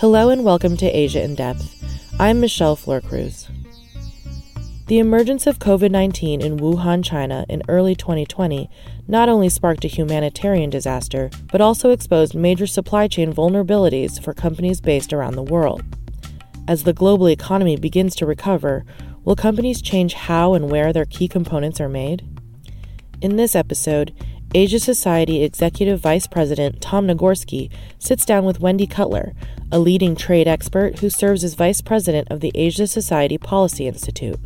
Hello and welcome to Asia in Depth. I'm Michelle Florcruz. The emergence of COVID 19 in Wuhan, China in early 2020 not only sparked a humanitarian disaster, but also exposed major supply chain vulnerabilities for companies based around the world. As the global economy begins to recover, will companies change how and where their key components are made? In this episode, Asia Society Executive Vice President Tom Nagorski sits down with Wendy Cutler, a leading trade expert who serves as Vice President of the Asia Society Policy Institute.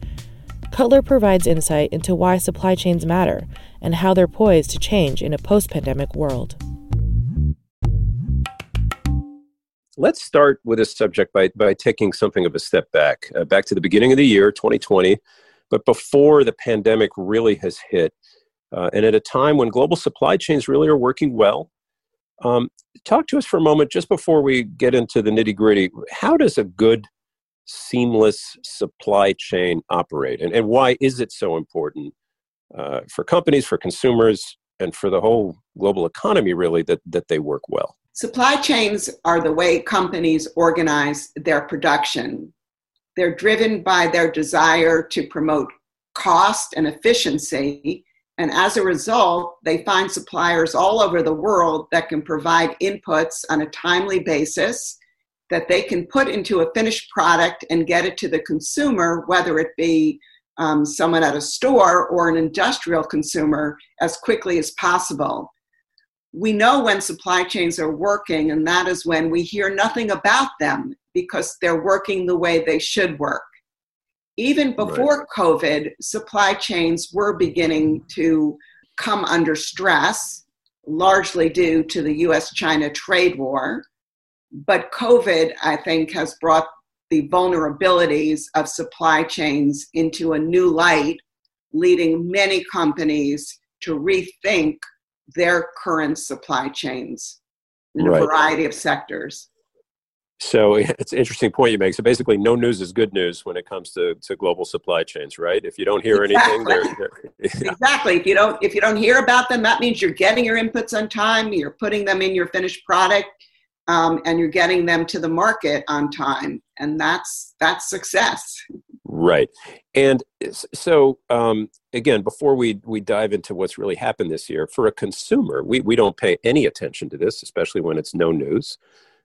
Cutler provides insight into why supply chains matter and how they're poised to change in a post pandemic world. Let's start with this subject by, by taking something of a step back, uh, back to the beginning of the year, 2020, but before the pandemic really has hit. Uh, and at a time when global supply chains really are working well. Um, talk to us for a moment just before we get into the nitty gritty. How does a good, seamless supply chain operate? And, and why is it so important uh, for companies, for consumers, and for the whole global economy, really, that, that they work well? Supply chains are the way companies organize their production. They're driven by their desire to promote cost and efficiency and as a result, they find suppliers all over the world that can provide inputs on a timely basis that they can put into a finished product and get it to the consumer, whether it be um, someone at a store or an industrial consumer, as quickly as possible. We know when supply chains are working, and that is when we hear nothing about them because they're working the way they should work even before right. COVID, supply chains were beginning to come under stress, largely due to the US China trade war. But COVID, I think, has brought the vulnerabilities of supply chains into a new light, leading many companies to rethink their current supply chains in right. a variety of sectors. So it's an interesting point you make. So basically, no news is good news when it comes to, to global supply chains, right? If you don't hear exactly. anything, they're, they're, yeah. exactly. If you don't if you don't hear about them, that means you're getting your inputs on time. You're putting them in your finished product, um, and you're getting them to the market on time, and that's that's success. Right. And so um, again, before we we dive into what's really happened this year, for a consumer, we we don't pay any attention to this, especially when it's no news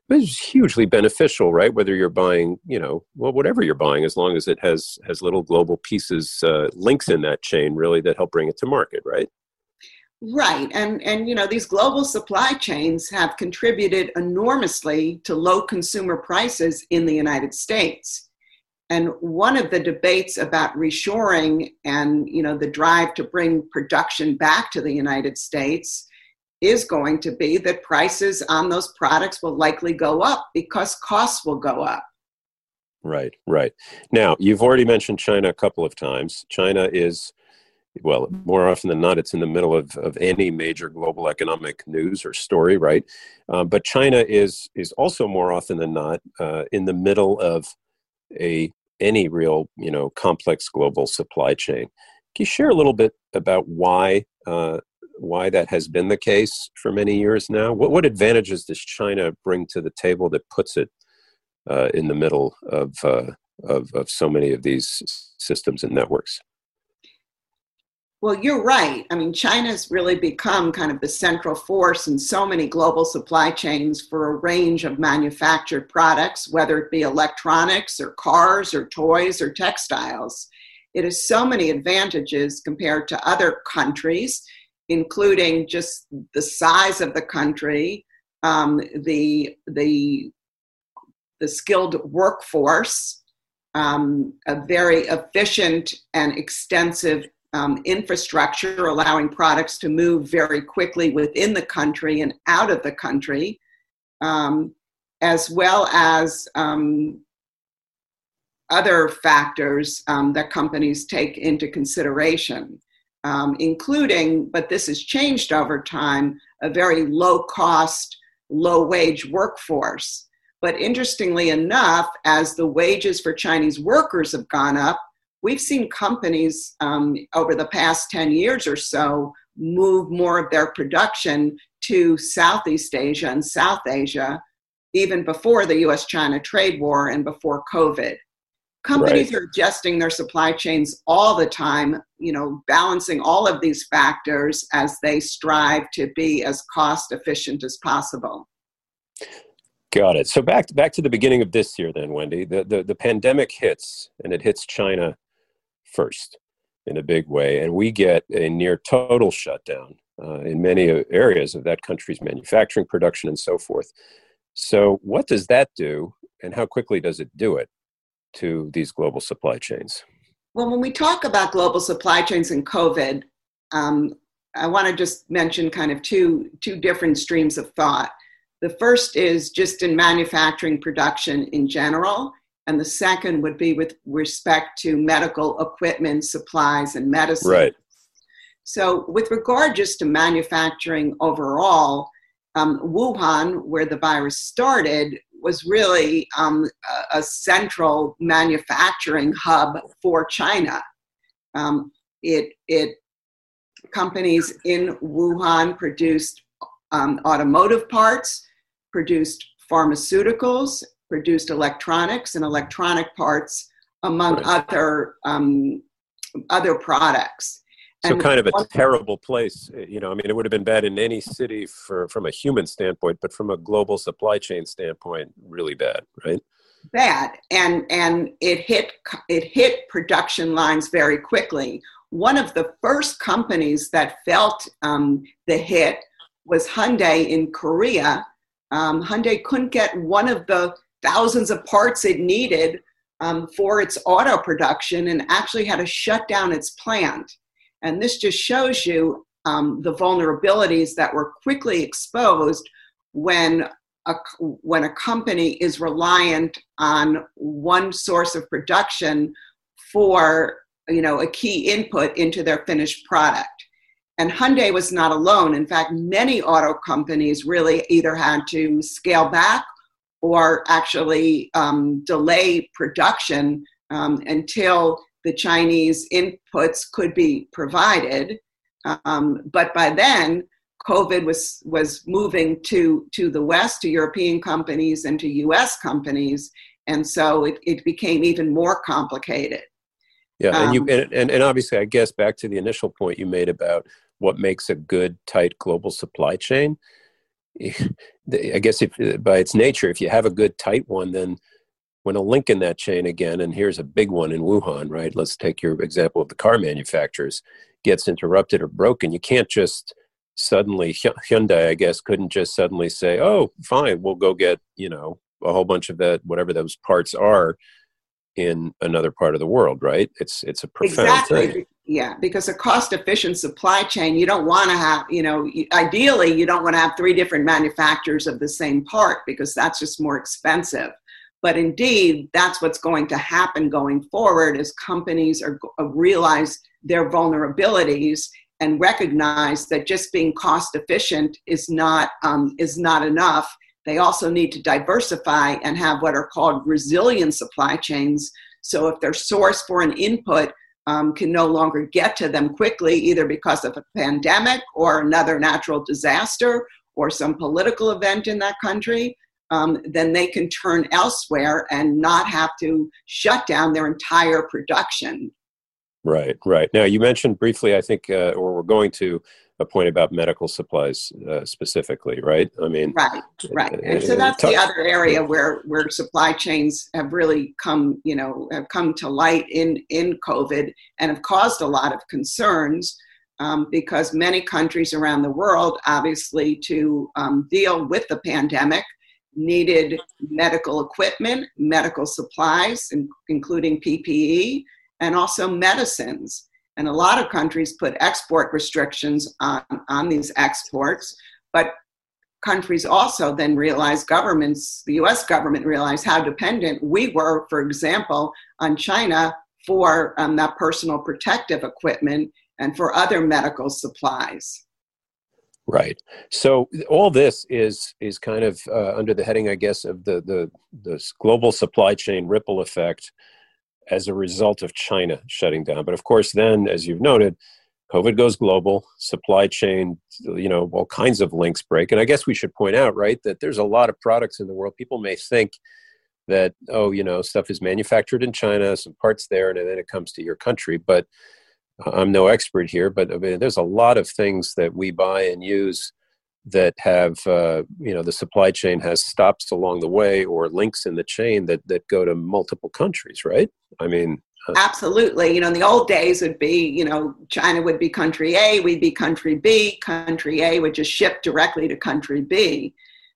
it's hugely beneficial, right? Whether you're buying, you know, well, whatever you're buying, as long as it has has little global pieces, uh, links in that chain, really that help bring it to market, right? Right, and and you know these global supply chains have contributed enormously to low consumer prices in the United States. And one of the debates about reshoring and you know the drive to bring production back to the United States is going to be that prices on those products will likely go up because costs will go up. Right, right. Now, you've already mentioned China a couple of times. China is, well, more often than not, it's in the middle of, of any major global economic news or story, right? Um, but China is is also more often than not uh, in the middle of a any real, you know, complex global supply chain. Can you share a little bit about why uh, why that has been the case for many years now? What, what advantages does China bring to the table that puts it uh, in the middle of, uh, of, of so many of these systems and networks? Well, you're right. I mean, China's really become kind of the central force in so many global supply chains for a range of manufactured products, whether it be electronics or cars or toys or textiles. It has so many advantages compared to other countries including just the size of the country, um, the the the skilled workforce, um, a very efficient and extensive um, infrastructure, allowing products to move very quickly within the country and out of the country, um, as well as um, other factors um, that companies take into consideration um, including, but this has changed over time, a very low cost, low wage workforce. But interestingly enough, as the wages for Chinese workers have gone up, we've seen companies um, over the past 10 years or so move more of their production to Southeast Asia and South Asia, even before the US China trade war and before COVID. Companies right. are adjusting their supply chains all the time, you know, balancing all of these factors as they strive to be as cost efficient as possible. Got it. So back back to the beginning of this year, then, Wendy. The, the the pandemic hits, and it hits China first in a big way, and we get a near total shutdown uh, in many areas of that country's manufacturing, production, and so forth. So, what does that do, and how quickly does it do it to these global supply chains? Well, when we talk about global supply chains and COVID, um, I want to just mention kind of two two different streams of thought. The first is just in manufacturing production in general, and the second would be with respect to medical equipment, supplies, and medicine. Right. So, with regard just to manufacturing overall, um, Wuhan, where the virus started, was really um, a, a, central manufacturing hub for China. Um, it, it companies in Wuhan produced um, automotive parts, produced pharmaceuticals, produced electronics and electronic parts, among other um, other products. So kind of a terrible place, eh, you know. I mean, it would have been bad in any city for from a human standpoint, but from a global supply chain standpoint, really bad, right? Bad, and and it hit it hit production lines very quickly. One of the first companies that felt um, the hit was Hyundai in Korea. Um, Hyundai couldn't get one of the thousands of parts it needed um, for its auto production, and actually had to shut down its plant and this just shows you um, the vulnerabilities that were quickly exposed when a, when a company is reliant on one source of production for you know a key input into their finished product. And Hyundai was not alone. In fact, many auto companies really either had to scale back or actually um, delay production um, until the Chinese inputs could be provided. Um, but by then, COVID was was moving to to the West, to European companies and to U.S. companies, and so it, it became even more complicated. Yeah, and you um, and, and, and obviously, I guess back to the initial point you made about what makes a good, tight global supply chain. I guess if by its nature, if you have a good, tight one, then when a link in that chain again, and here's a big one in Wuhan, right? Let's take your example of the car manufacturers, gets interrupted or broken, you can't just suddenly Hyundai, I guess, couldn't just suddenly say, "Oh, fine, we'll go get you know a whole bunch of that, whatever those parts are." in another part of the world, right? It's it's a profound exactly. thing. Yeah, because a cost efficient supply chain, you don't want to have, you know, ideally you don't want to have three different manufacturers of the same part because that's just more expensive. But indeed, that's what's going to happen going forward as companies are, uh, realize their vulnerabilities and recognize that just being cost efficient is not, um, is not enough. They also need to diversify and have what are called resilient supply chains. So if their source for an input um, can no longer get to them quickly, either because of a pandemic or another natural disaster or some political event in that country, um, then they can turn elsewhere and not have to shut down their entire production. Right, right. Now, you mentioned briefly, I think, uh, or we're going to a point about medical supplies uh, specifically, right? I mean, right, right. And so that's the other area where where supply chains have really come, you know, have come to light in in COVID and have caused a lot of concerns. Um, because many countries around the world, obviously, to um, deal with the pandemic, needed medical equipment, medical supplies, including PPE, and also medicines. And a lot of countries put export restrictions on, on these exports, but countries also then realized, governments, the US government realized how dependent we were, for example, on China for um, that personal protective equipment and for other medical supplies. Right. So all this is is kind of uh, under the heading, I guess, of the the the global supply chain ripple effect as a result of China shutting down. But of course, then, as you've noted, COVID goes global, supply chain, you know, all kinds of links break. And I guess we should point out, right, that there's a lot of products in the world. People may think that, oh, you know, stuff is manufactured in China, some parts there, and then it comes to your country. But I'm no expert here, but I mean, there's a lot of things that we buy and use that have uh, you know the supply chain has stops along the way or links in the chain that that go to multiple countries right? I mean uh, absolutely. You know in the old days would be you know china would be country a we'd be country b country a would just ship directly to country b.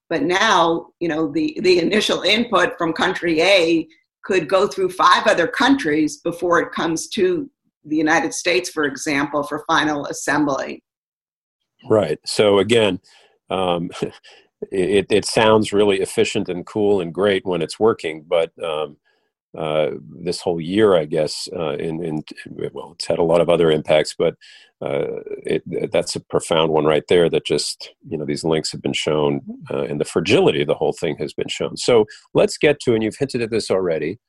But now you know the the initial input from country a could go through five other countries before it comes to the united states for example for final assembly Right. So again, um, it, it sounds really efficient and cool and great when it's working, but um, uh, this whole year, I guess, uh, in, in well, it's had a lot of other impacts, but uh, it, that's a profound one right there. That just you know these links have been shown, uh, and the fragility of the whole thing has been shown. So let's get to, and you've hinted at this already.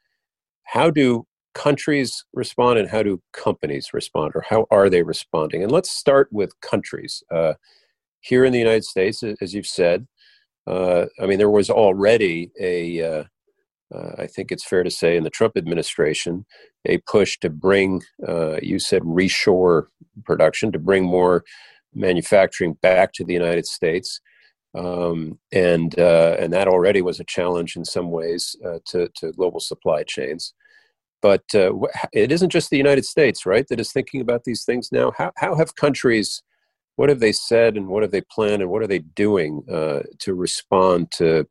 How do countries respond and how do companies respond or how are they responding? And let's start with countries. Uh, here in the united states as you've said uh, i mean there was already a uh, uh I think it's fair to say in the trump administration a push to bring uh, you said reshore production to bring more manufacturing back to the united states. Um, and uh, and that already was a challenge in some ways to, to global supply chains but uh, it isn't just the United States, right, that is thinking about these things now. How, how have countries, what have they said and what have they planned and what are they doing uh, to respond to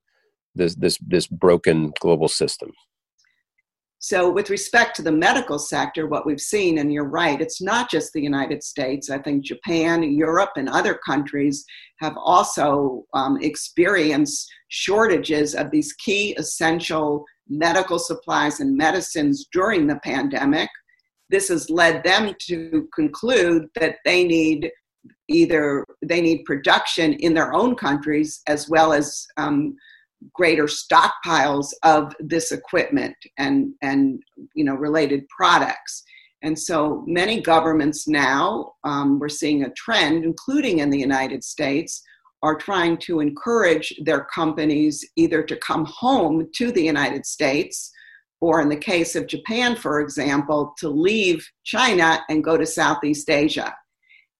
this, this, this broken global system? So, with respect to the medical sector, what we've seen, and you're right, it's not just the United States. I think Japan, Europe, and other countries have also um, experienced shortages of these key essential medical supplies and medicines during the pandemic. This has led them to conclude that they need either they need production in their own countries as well as um, greater stockpiles of this equipment and and you know related products and so many governments now um, we're seeing a trend including in the united states are trying to encourage their companies either to come home to the United States or, in the case of Japan, for example, to leave China and go to Southeast Asia.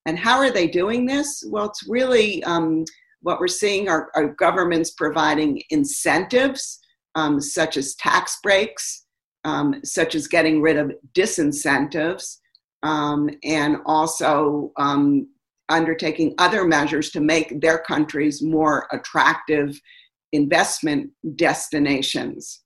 And how are they doing this? Well, it's really um, what we're seeing are, are, governments providing incentives, um, such as tax breaks, um, such as getting rid of disincentives, um, and also um, undertaking other measures to make their countries more attractive investment destinations.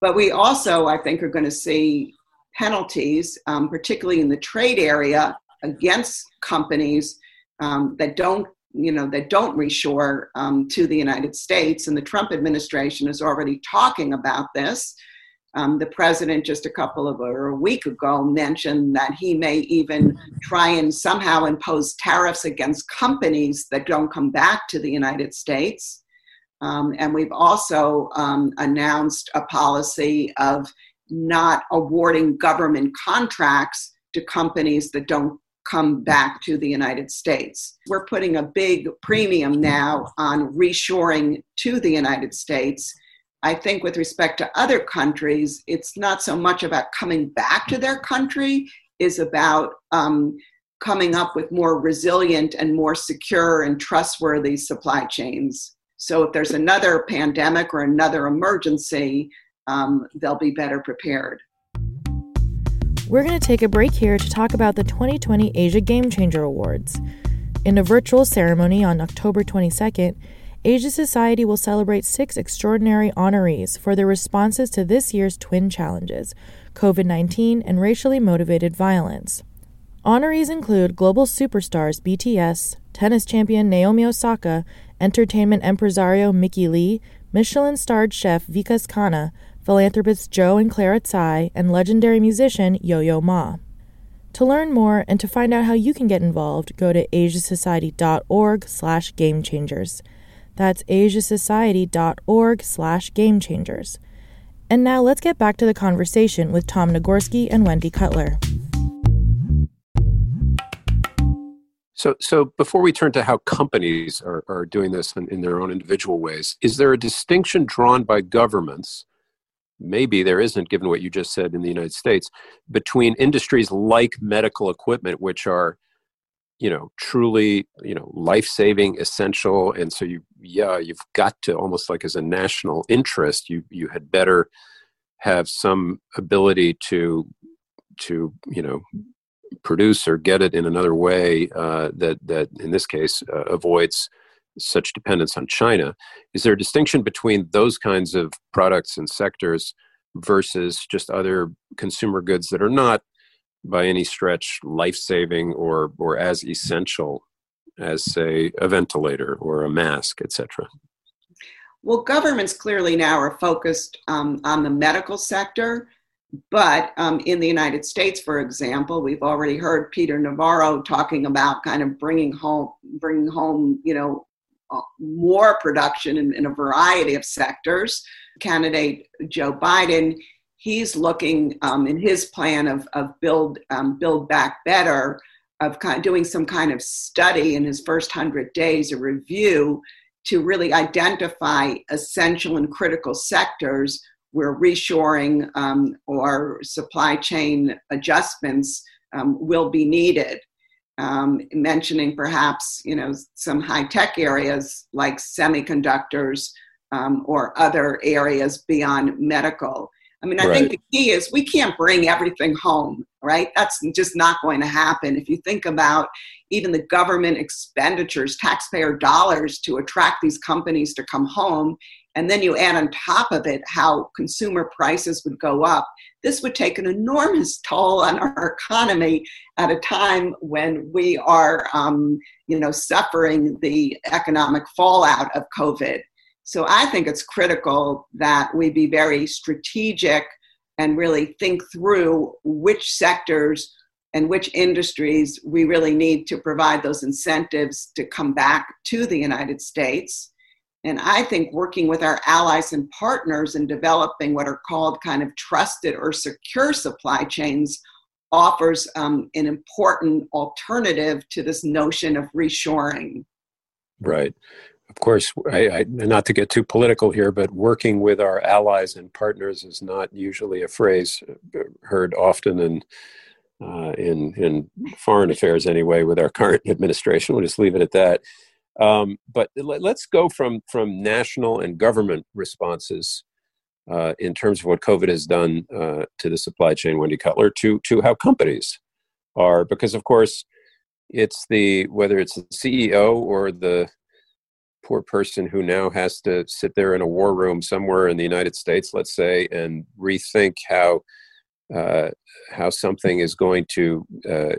But we also, I think, are going to see penalties, um, particularly in the trade area, against companies um, that don't, you know, that don't reshore um, to the United States. And the Trump administration is already talking about this. Um, the president just a couple of or a week ago mentioned that he may even try and somehow impose tariffs against companies that don't come back to the United States. Um, and we've also um, announced a policy of not awarding government contracts to companies that don't come back to the United States. We're putting a big premium now on reshoring to the United States I think with respect to other countries, it's not so much about coming back to their country, is about um, coming up with more resilient and more secure and trustworthy supply chains. So if there's another pandemic or another emergency, um, they'll be better prepared. We're going to take a break here to talk about the 2020 Asia Game Changer Awards. In a virtual ceremony on October 22nd, Asia Society will celebrate six extraordinary honorees for their responses to this year's twin challenges COVID 19 and racially motivated violence. Honorees include global superstars BTS, tennis champion Naomi Osaka, entertainment impresario Miky Lee, Michelin starred chef Vikas Khanna, philanthropists Joe and Clara Tsai, and legendary musician Yo Yo Ma. To learn more and to find out how you can get involved, go to asiasociety.org slash gamechangers. That's asiasociety.org slash gamechangers. And now let's get back to the conversation with Tom Nagorski and Wendy Cutler. So, so before we turn to how companies are, are doing this in, in their own individual ways, is there a distinction drawn by governments? Maybe there isn't, given what you just said in the United States, between industries like medical equipment, which are, you know, truly, you know, life-saving, essential, and so you, yeah, you've got to almost like as a national interest, you you had better have some ability to to you know produce or get it in another way uh, that that in this case uh, avoids such dependence on China. Is there a distinction between those kinds of products and sectors versus just other consumer goods that are not by any stretch life saving or or as essential as say a ventilator or a mask, etc. Well, governments clearly now are focused um, on the medical sector but um, in the United States, for example, we've already heard Peter Navarro talking about kind of bringing home, bringing home, you know, uh, more production in, in, a variety of sectors. Candidate Joe Biden, he's looking um, in his plan of, of build um, build back better, of kind of doing some kind of study in his first hundred days, a review to really identify essential and critical sectors where reshoring um, or supply chain adjustments um, will be needed. Um, mentioning perhaps you know some high tech areas like semiconductors um, or other areas beyond medical. I mean, I right. think the key is we can't bring everything home, right? That's just not going to happen. If you think about even the government expenditures, taxpayer dollars to attract these companies to come home, and then you add on top of it how consumer prices would go up, this would take an enormous toll on our economy at a time when we are, um, you know, suffering the economic fallout of COVID. So I think it's critical that we be very strategic and really think through which sectors and which industries we really need to provide those incentives to come back to the United States. And I think working with our allies and partners in developing what are called kind of trusted or secure supply chains offers um, an important alternative to this notion of reshoring. Right of course, I, I, not to get too political here, but working with our allies and partners is not usually a phrase uh, heard often in uh, in in foreign affairs anyway. With our current administration, we'll just leave it at that. Um, but let, us go from from national and government responses uh, in terms of what COVID has done uh, to the supply chain, Wendy Cutler, to to how companies are, because of course it's the whether it's the CEO or the poor person who now has to sit there in a war room somewhere in the United States, let's say, and rethink how uh, how something is going to uh,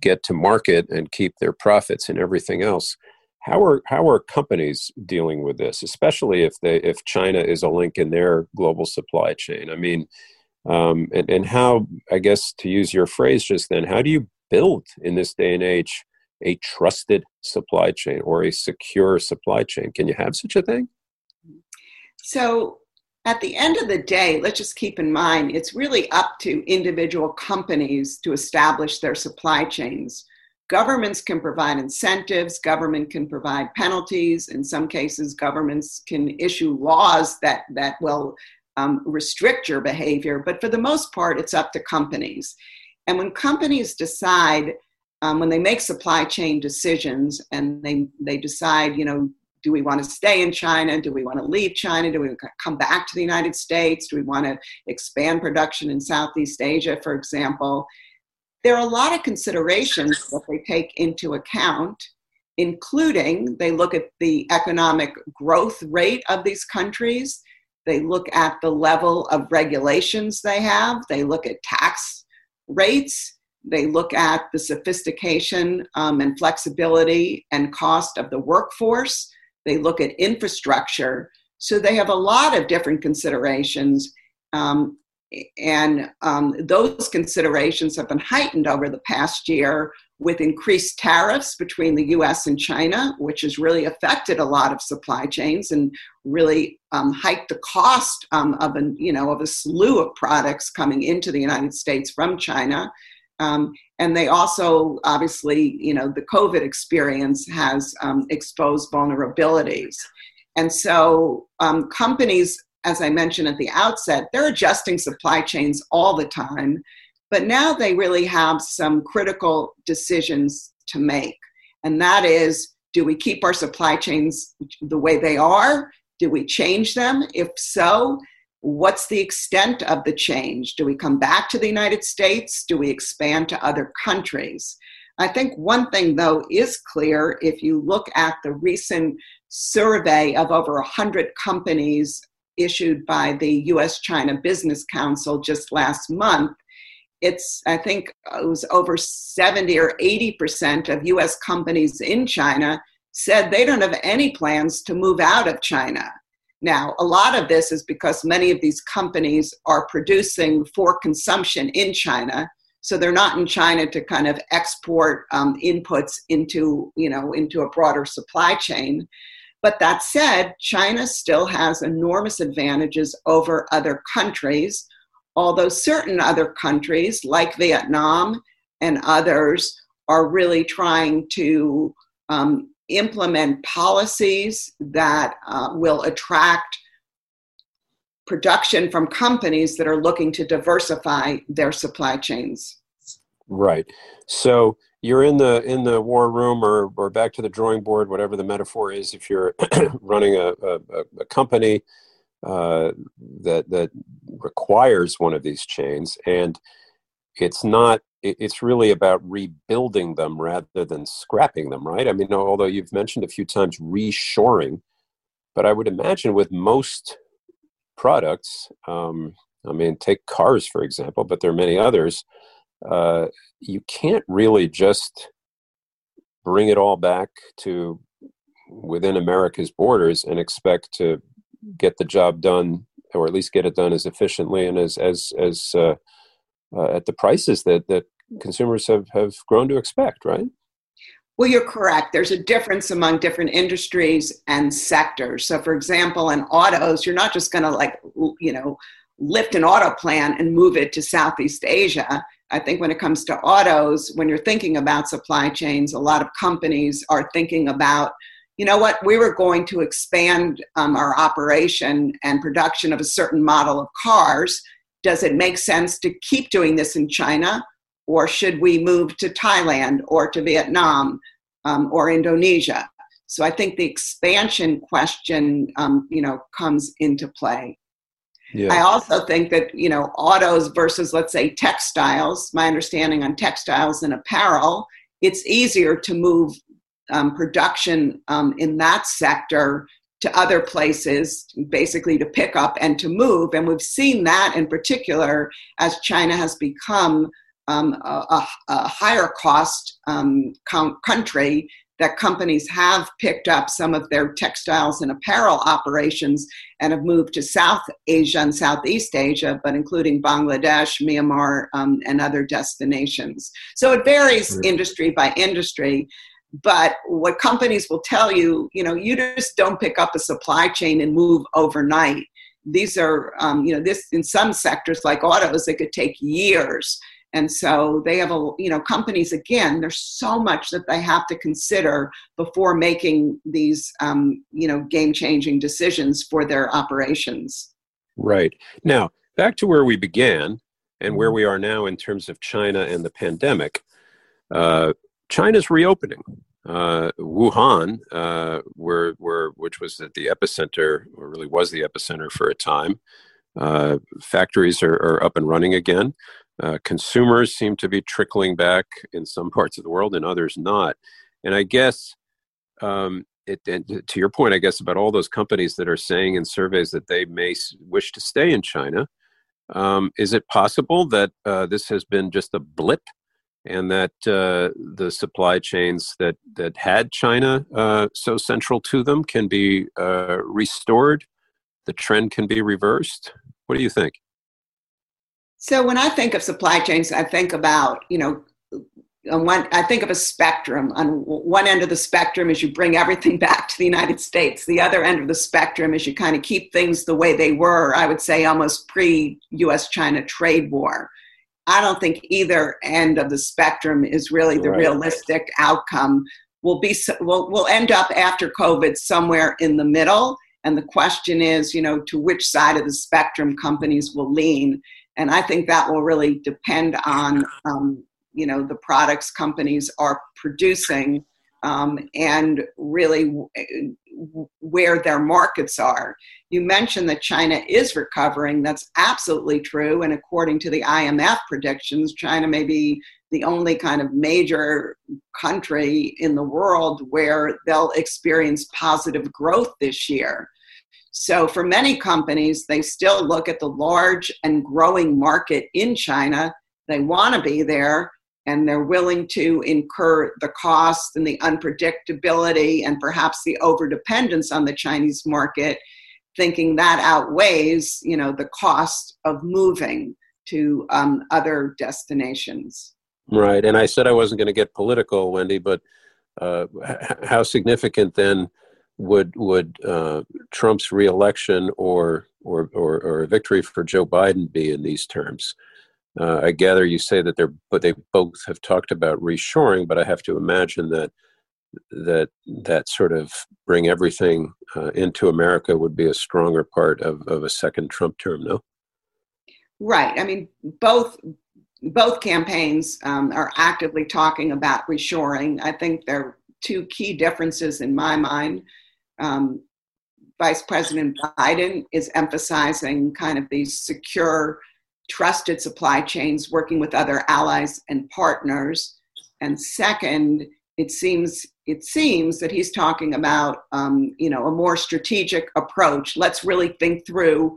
get to market and keep their profits and everything else. How are how are companies dealing with this, especially if they if China is a link in their global supply chain? I mean, um, and and how I guess to use your phrase just then, how do you build in this day and age? A trusted supply chain or a secure supply chain. Can you have such a thing? So, at the end of the day, let's just keep in mind it's really up to individual companies to establish their supply chains. Governments can provide incentives, government can provide penalties. In some cases, governments can issue laws that, that will um, restrict your behavior. But for the most part, it's up to companies. And when companies decide um, when they make supply chain decisions and they they decide, you know, do we want to stay in China? Do we want to leave China? Do we come back to the United States? Do we want to expand production in Southeast Asia, for example? There are a lot of considerations that they take into account, including they look at the economic growth rate of these countries. They look at the level of regulations they have. They look at tax rates. They look at the sophistication um, and flexibility and cost of the workforce. They look at infrastructure. So they have a lot of different considerations. Um, and um, those considerations have been heightened over the past year with increased tariffs between the US and China, which has really affected a lot of supply chains and really um, hiked the cost um, of, an, you know, of a slew of products coming into the United States from China. Um, and they also, obviously, you know, the COVID experience has um, exposed vulnerabilities. And so um, companies, as I mentioned at the outset, they're adjusting supply chains all the time. But now they really have some critical decisions to make. And that is do we keep our supply chains the way they are? Do we change them? If so, what's the extent of the change? Do we come back to the United States? Do we expand to other countries? I think one thing, though, is clear if you look at the recent survey of over 100 companies issued by the US China Business Council just last month. It's, I think, it was over 70 or 80% of US companies in China said they don't have any plans to move out of China. Now, a lot of this is because many of these companies are producing for consumption in China. So they're not in China to kind of export um, inputs into, you know, into a broader supply chain. But that said, China still has enormous advantages over other countries, although certain other countries like Vietnam and others are really trying to um, implement policies that uh, will attract production from companies that are looking to diversify their supply chains. Right. So you're in the in the war room or or back to the drawing board, whatever the metaphor is. If you're running a, a, a company uh, that that requires one of these chains, and it's not it's really about rebuilding them rather than scrapping them, right? I mean, although you've mentioned a few times reshoring, but I would imagine with most products, um, I mean, take cars for example, but there are many others. Uh, you can't really just bring it all back to within America's borders and expect to get the job done, or at least get it done as efficiently and as as as uh, uh, at the prices that that consumers have have grown to expect, right? Well, you're correct. There's a difference among different industries and sectors. So, for example, in autos, you're not just going to like you know lift an auto plant and move it to Southeast Asia. I think when it comes to autos, when you're thinking about supply chains, a lot of companies are thinking about, you know what, we were going to expand um, our operation and production of a certain model of cars does it make sense to keep doing this in China, or should we move to Thailand or to Vietnam um, or Indonesia? So I think the expansion question, um, you know, comes into play. Yeah. I also think that you know autos versus let's say textiles. My understanding on textiles and apparel, it's easier to move um, production um, in that sector to other places, basically to pick up and to move. And we've seen that in particular as China has become um, a, a, higher cost um, country that companies have picked up some of their textiles and apparel operations and have moved to South Asia and Southeast Asia, but including Bangladesh, Myanmar, um, and other destinations. So it varies industry by industry. But what companies will tell you, you know, you just don't pick up a supply chain and move overnight. These are, um, you know, this in some sectors like autos, it could take years. And so they have a, you know, companies again. There's so much that they have to consider before making these, um, you know, game-changing decisions for their operations. Right now, back to where we began and where we are now in terms of China and the pandemic. Uh, China's reopening. Uh, Wuhan, uh, where, where, which was at the epicenter, or really was the epicenter for a time, uh, factories are, are, up and running again. Uh, consumers seem to be trickling back in some parts of the world and others not. And I guess, um, it, and to your point, I guess, about all those companies that are saying in surveys that they may wish to stay in China, um, is it possible that uh, this has been just a blip and that uh, the supply chains that that had China uh, so central to them can be uh, restored. The trend can be reversed. What do you think? So when I think of supply chains, I think about you know. On one, I think of a spectrum. On one end of the spectrum is you bring everything back to the United States. The other end of the spectrum is you kind of keep things the way they were. I would say almost pre-U.S.-China trade war I don't think either end of the spectrum is really the right. realistic outcome. We'll be we'll, we'll end up after COVID somewhere in the middle. And the question is, you know, to which side of the spectrum companies will lean. And I think that will really depend on, um, you know, the products companies are producing um, and really where their markets are. You mentioned that China is recovering. That's absolutely true. And according to the IMF predictions, China may be the only kind of major country in the world where they'll experience positive growth this year. So, for many companies, they still look at the large and growing market in China. They want to be there and they're willing to incur the cost and the unpredictability and perhaps the overdependence on the Chinese market, thinking that outweighs, you know, the cost of moving to um, other destinations. Right, and I said I wasn't going to get political, Wendy, but uh, how significant then would would uh, Trump's reelection or, or or or a victory for Joe Biden be in these terms? Uh, I gather you say that they're, but they both have talked about reshoring. But I have to imagine that that that sort of bring everything uh, into America would be a stronger part of, of a second Trump term. No. Right. I mean, both both campaigns um, are actively talking about reshoring. I think there are two key differences in my mind. Um, Vice President Biden is emphasizing kind of these secure trusted supply chains, working with other allies and partners. And second, it seems it seems that he's talking about um, you know a more strategic approach. Let's really think through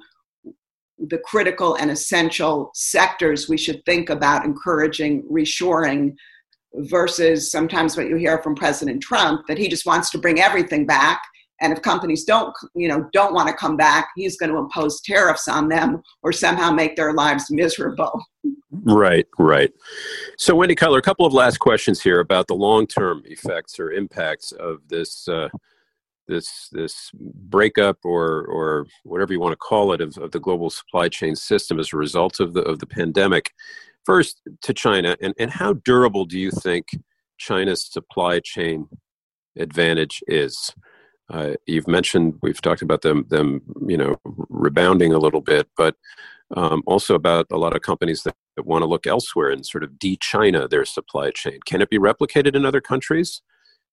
the critical and essential sectors we should think about encouraging reshoring versus sometimes what you hear from President Trump that he just wants to bring everything back and if companies don't you know don't want to come back he's going to impose tariffs on them or somehow make their lives miserable. Right right. So wendy cutler a couple of last questions here about the long-term effects or impacts of this uh, this this breakup or or whatever you want to call it of, of the global supply chain system as a result of the of the pandemic. First to china and, and how durable do you think china's supply chain advantage is uh, you've mentioned we've talked about them them you know rebounding a little bit, but um, also about a lot of companies that, that want to look elsewhere and sort of de-China their supply chain. Can it be replicated in other countries?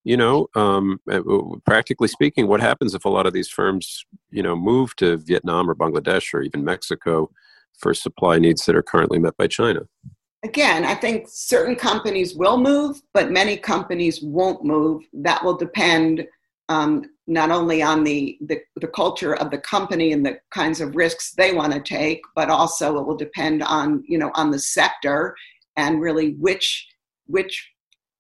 You know, um, uh, practically speaking, what happens if a lot of these firms, you know, move to Vietnam or Bangladesh or even Mexico for supply needs that are currently met by China? Again, I think certain companies will move, but many companies won't move. That will depend um, not only on the, the, the culture of the company and the kinds of risks they want to take, but also it will depend on you know on the sector and really which which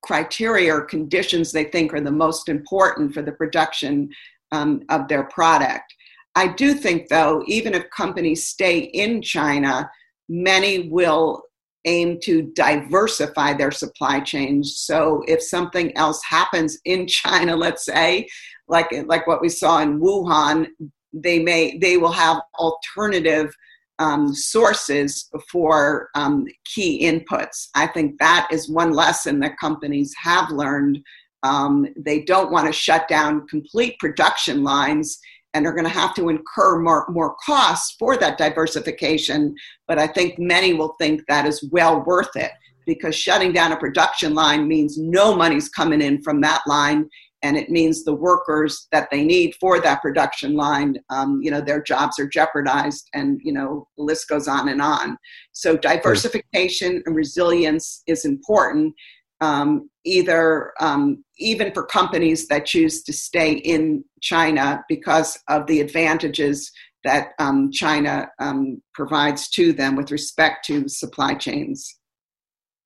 criteria or conditions they think are the most important for the production um, of their product. I do think, though, even if companies stay in China, many will aim to diversify their supply chains. So if something else happens in China, let's say, like like what we saw in Wuhan, they may they will have alternative um, sources for um, key inputs. I think that is one lesson that companies have learned. Um, they don't want to shut down complete production lines and are going to have to incur more, more costs for that diversification. But I think many will think that is well worth it because shutting down a production line means no money's coming in from that line. And it means the workers that they need for that production line, um, you know, their jobs are jeopardized, and you know, the list goes on and on. So diversification and resilience is important um, either um, even for companies that choose to stay in China because of the advantages that um, China um, provides to them with respect to supply chains.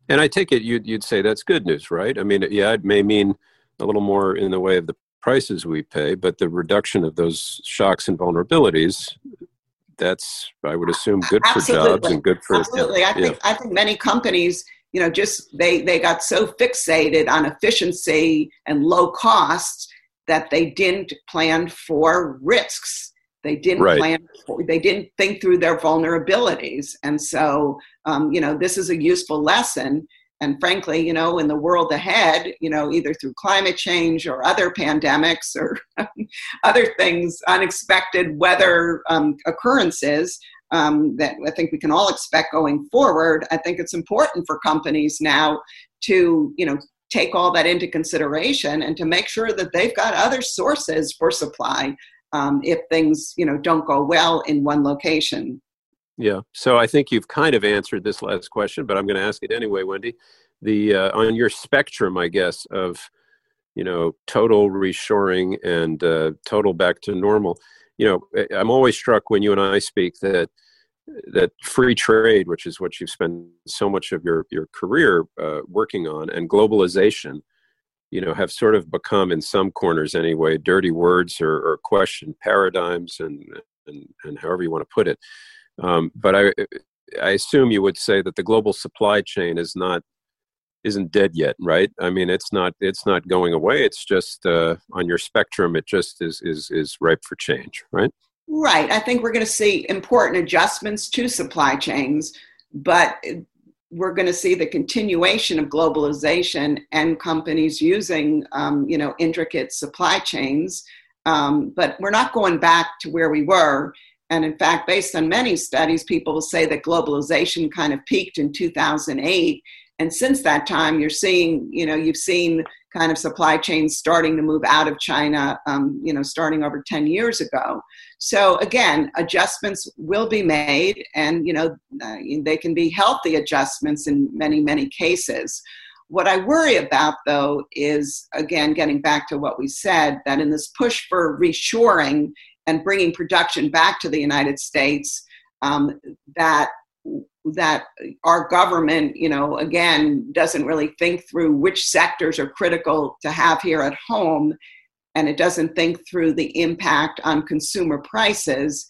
And I take it you'd, you'd say that's good news, right? I mean, yeah, it may mean a little more in the way of the prices we pay, but the reduction of those shocks and vulnerabilities that's I would assume good Absolutely. for jobs and good for Absolutely. I think I think many companies you know just they they got so fixated on efficiency and low costs that they didn't plan for risks They didn't right. plan. They didn't think through their vulnerabilities, and so um, you know this is a useful lesson. And frankly, you know, in the world ahead, you know, either through climate change or other pandemics or other things, unexpected weather um, occurrences um, that I think we can all expect going forward. I think it's important for companies now to, you know, take all that into consideration and to make sure that they've got other sources for supply um, if things you know don't go well in one location yeah so i think you've kind of answered this last question but i'm going to ask it anyway wendy the uh, on your spectrum i guess of you know total reshoring and uh, total back to normal you know i'm always struck when you and i speak that that free trade, which is what you've spent so much of your your career uh, working on, and globalization, you know, have sort of become in some corners anyway, dirty words or, or question paradigms and, and and however you want to put it. Um, but I I assume you would say that the global supply chain is not isn't dead yet, right? I mean, it's not it's not going away. It's just uh, on your spectrum. It just is is is ripe for change, right? Right. I think we're going to see important adjustments to supply chains, but we're going to see the continuation of globalization and companies using, um, you know, intricate supply chains. Um, but we're not going back to where we were. And in fact, based on many studies, people say that globalization kind of peaked in 2008. And since that time, you're seeing, you know, you've seen kind of supply chains starting to move out of China, um, you know, starting over 10 years ago. So again, adjustments will be made, and you know, uh, they can be healthy adjustments in many, many cases. What I worry about, though, is again getting back to what we said that in this push for reshoring and bringing production back to the United States, um, that that our government, you know, again, doesn't really think through which sectors are critical to have here at home, and it doesn't think through the impact on consumer prices.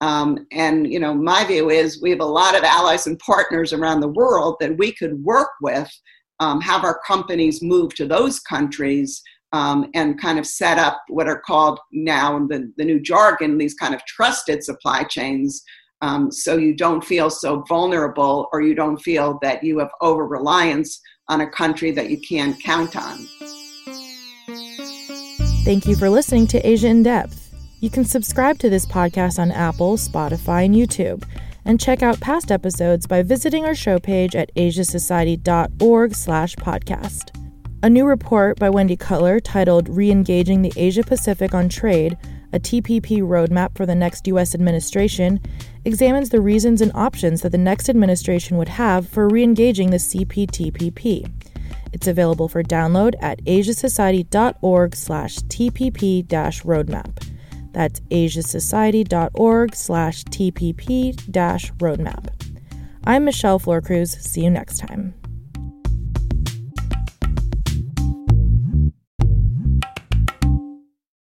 Um, and you know, my view is we have a lot of allies and partners around the world that we could work with, um, have our companies move to those countries. Um, and kind of set up what are called now in the, the new jargon, these kind of trusted supply chains um, so you don't feel so vulnerable or you don't feel that you have over reliance on a country that you can't count on. Thank you for listening to Asia in Depth. You can subscribe to this podcast on Apple, Spotify, and YouTube, and check out past episodes by visiting our show page at asiasociety.org/podcast. A new report by Wendy Cutler titled "Re-engaging the Asia Pacific on Trade: A TPP Roadmap for the Next U.S. Administration" examines the reasons and options that the next administration would have for re engaging the CPTPP. It's available for download at asiasociety.org slash TPP roadmap. That's asiasociety.org slash TPP roadmap. I'm Michelle Florcruz. See you next time.